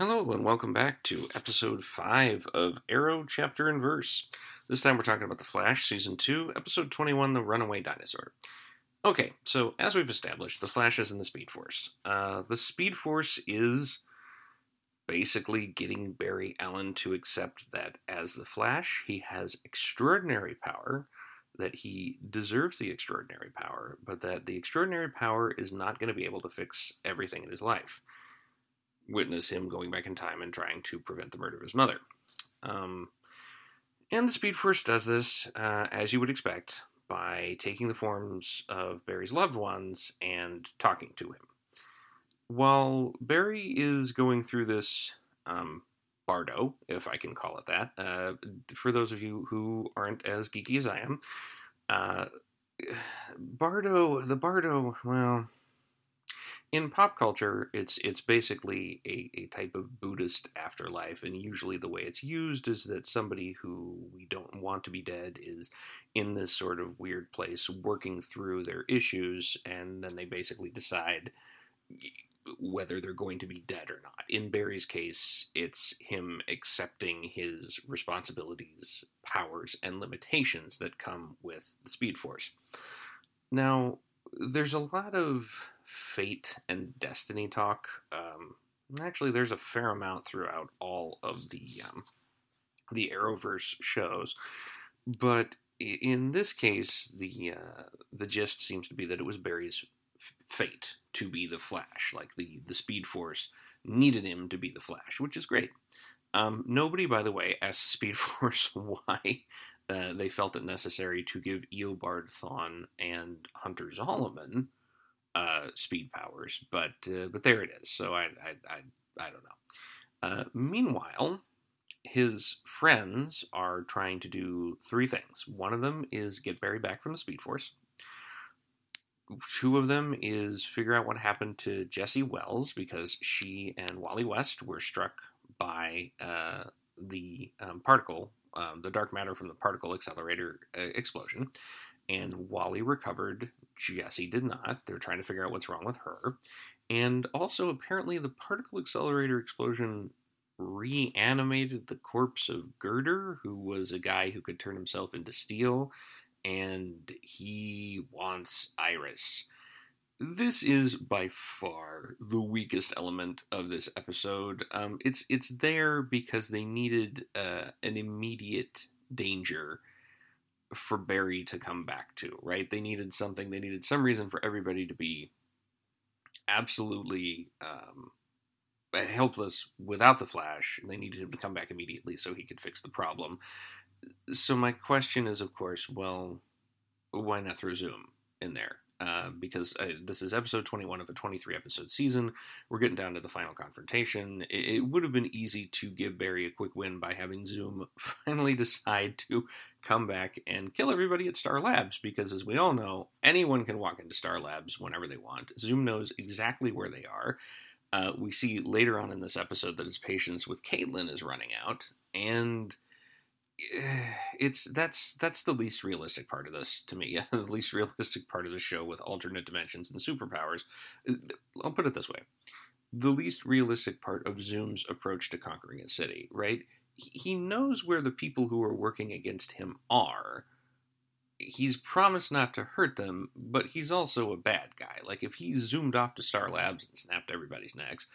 Hello, and welcome back to episode 5 of Arrow Chapter and Verse. This time we're talking about The Flash, Season 2, Episode 21 The Runaway Dinosaur. Okay, so as we've established, The Flash is in the Speed Force. Uh, the Speed Force is basically getting Barry Allen to accept that as The Flash, he has extraordinary power, that he deserves the extraordinary power, but that the extraordinary power is not going to be able to fix everything in his life witness him going back in time and trying to prevent the murder of his mother. Um, and the Speed Force does this, uh, as you would expect, by taking the forms of Barry's loved ones and talking to him. While Barry is going through this um, bardo, if I can call it that, uh, for those of you who aren't as geeky as I am, uh, bardo, the bardo, well, in pop culture, it's it's basically a, a type of Buddhist afterlife, and usually the way it's used is that somebody who we don't want to be dead is in this sort of weird place working through their issues, and then they basically decide whether they're going to be dead or not. In Barry's case, it's him accepting his responsibilities, powers, and limitations that come with the Speed Force. Now, there's a lot of fate and destiny talk. Um, actually, there's a fair amount throughout all of the um, the Arrowverse shows, but in this case, the uh, the gist seems to be that it was Barry's fate to be the Flash. Like the the Speed Force needed him to be the Flash, which is great. Um, nobody, by the way, asked Speed Force why uh, they felt it necessary to give Eobard Thawne and Hunter Zolomon uh, speed powers, but uh, but there it is. So I I I, I don't know. Uh, meanwhile, his friends are trying to do three things. One of them is get Barry back from the Speed Force. Two of them is figure out what happened to Jesse Wells because she and Wally West were struck by uh, the um, particle, um, the dark matter from the particle accelerator uh, explosion and Wally recovered. Jesse did not. They're trying to figure out what's wrong with her. And also, apparently, the particle accelerator explosion reanimated the corpse of Girder, who was a guy who could turn himself into steel, and he wants Iris. This is by far the weakest element of this episode. Um, it's it's there because they needed uh, an immediate danger for Barry to come back to, right? They needed something, they needed some reason for everybody to be absolutely um, helpless without the Flash, and they needed him to come back immediately so he could fix the problem. So, my question is, of course, well, why not throw Zoom in there? Uh, because uh, this is episode 21 of a 23 episode season. We're getting down to the final confrontation. It, it, would have been easy to give Barry a quick win by having Zoom finally decide to come back and kill everybody at Star Labs, because as we all know, anyone can walk into Star Labs whenever they want. Zoom knows exactly where they are. Uh, we see later on in this episode that his patience with Caitlin is running out, and it's that's that's the least realistic part of this to me. the least realistic part of the show with alternate dimensions and superpowers. Uh, I'll put it this way: the least realistic part of Zoom's approach to conquering a city. Right? He knows where the people who are working against him are. He's promised not to hurt them, but he's also a bad guy. Like if he zoomed off to Star Labs and snapped everybody's necks,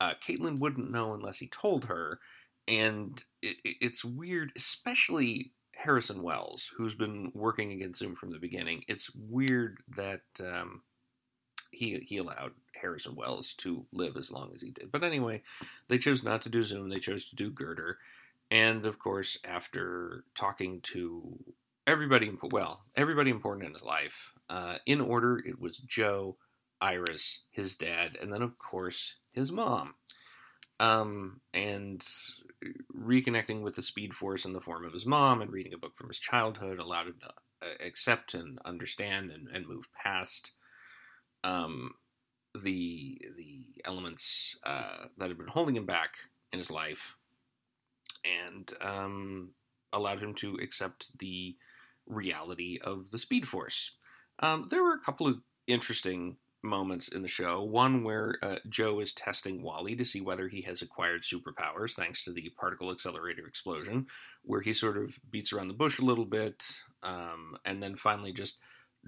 uh, Caitlin wouldn't know unless he told her and it, it's weird, especially Harrison Wells, who's been working against Zoom from the beginning. It's weird that um, he he allowed Harrison Wells to live as long as he did. But anyway, they chose not to do Zoom. They chose to do Girder, and of course, after talking to everybody, well, everybody important in his life, uh, in order, it was Joe, Iris, his dad, and then of course his mom. Um, and reconnecting with the Speed Force in the form of his mom and reading a book from his childhood allowed him to uh, accept and understand and, and move past um, the the elements uh, that had been holding him back in his life, and um, allowed him to accept the reality of the Speed Force. Um, there were a couple of interesting moments in the show. One where uh, Joe is testing Wally to see whether he has acquired superpowers thanks to the particle accelerator explosion, where he sort of beats around the bush a little bit, um, and then finally just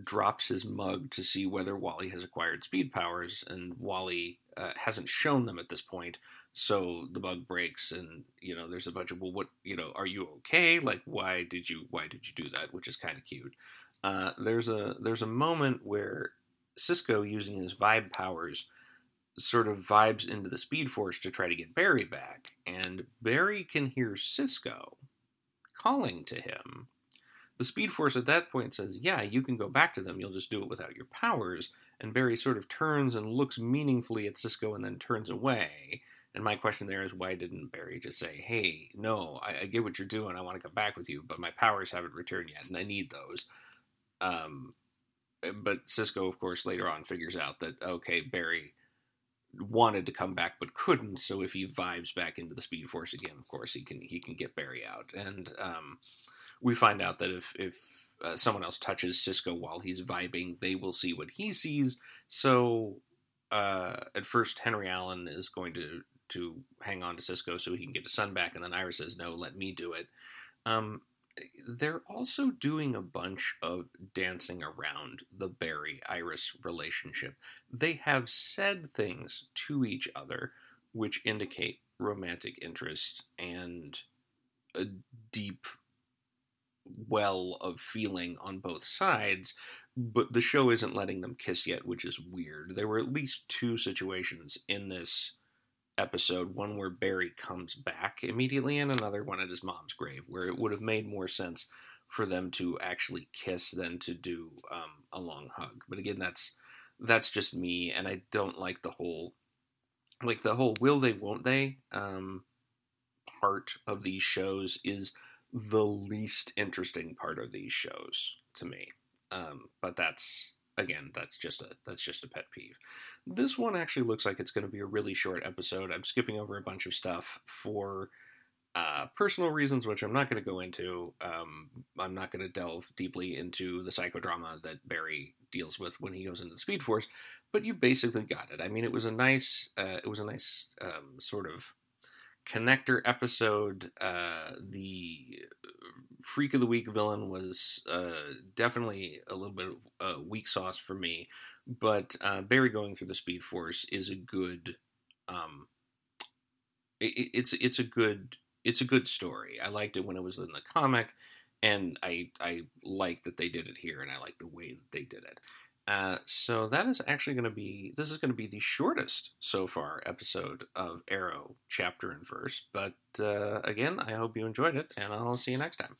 drops his mug to see whether Wally has acquired speed powers, and Wally uh, hasn't shown them at this point. So the bug breaks, and you know there's a bunch of well, what you know, are you okay? Like, why did you why did you do that? Which is kind of cute. Uh, there's a there's a moment where Cisco, using his vibe powers, sort of vibes into the Speed Force to try to get Barry back, and Barry can hear Cisco calling to him. The Speed Force at that point says, Yeah, you can go back to them, you'll just do it without your powers. And Barry sort of turns and looks meaningfully at Cisco and then turns away. And my question there is, why didn't Barry just say, Hey, no, I, I get what you're doing, I want to come back with you, but my powers haven't returned yet, and I need those. Um, but Cisco, of course, later on figures out that okay, Barry wanted to come back but couldn't. So if he vibes back into the Speed Force again, of course, he can he can get Barry out. And um, we find out that if if uh, someone else touches Cisco while he's vibing, they will see what he sees. So uh, at first, Henry Allen is going to to hang on to Cisco so he can get his son back, and then Iris says, "No, let me do it." Um, they're also doing a bunch of dancing around the Barry Iris relationship. They have said things to each other which indicate romantic interest and a deep well of feeling on both sides, but the show isn't letting them kiss yet, which is weird. There were at least two situations in this episode, one where Barry comes back immediately, and another one at his mom's grave, where it would have made more sense for them to actually kiss than to do um, a long hug. But again, that's that's just me, and I don't like the whole like the whole will they won't they um, part of these shows is the least interesting part of these shows to me. Um, but that's again, that's just a that's just a pet peeve. This one actually looks like it's going to be a really short episode. I'm skipping over a bunch of stuff for uh, personal reasons, which I'm not going to go into. Um, I'm not going to delve deeply into the psychodrama that Barry deals with when he goes into the Speed Force, but you basically got it. I mean, it was a nice, uh, it was a nice um, sort of connector episode. Uh, the freak of the week villain was uh, definitely a little bit of weak sauce for me, but uh, Barry going through the Speed Force is a good. Um, it, it's it's a good it's a good story. I liked it when it was in the comic, and I I like that they did it here, and I like the way that they did it. Uh, so that is actually going to be this is going to be the shortest so far episode of Arrow chapter and verse. But uh, again, I hope you enjoyed it, and I'll see you next time.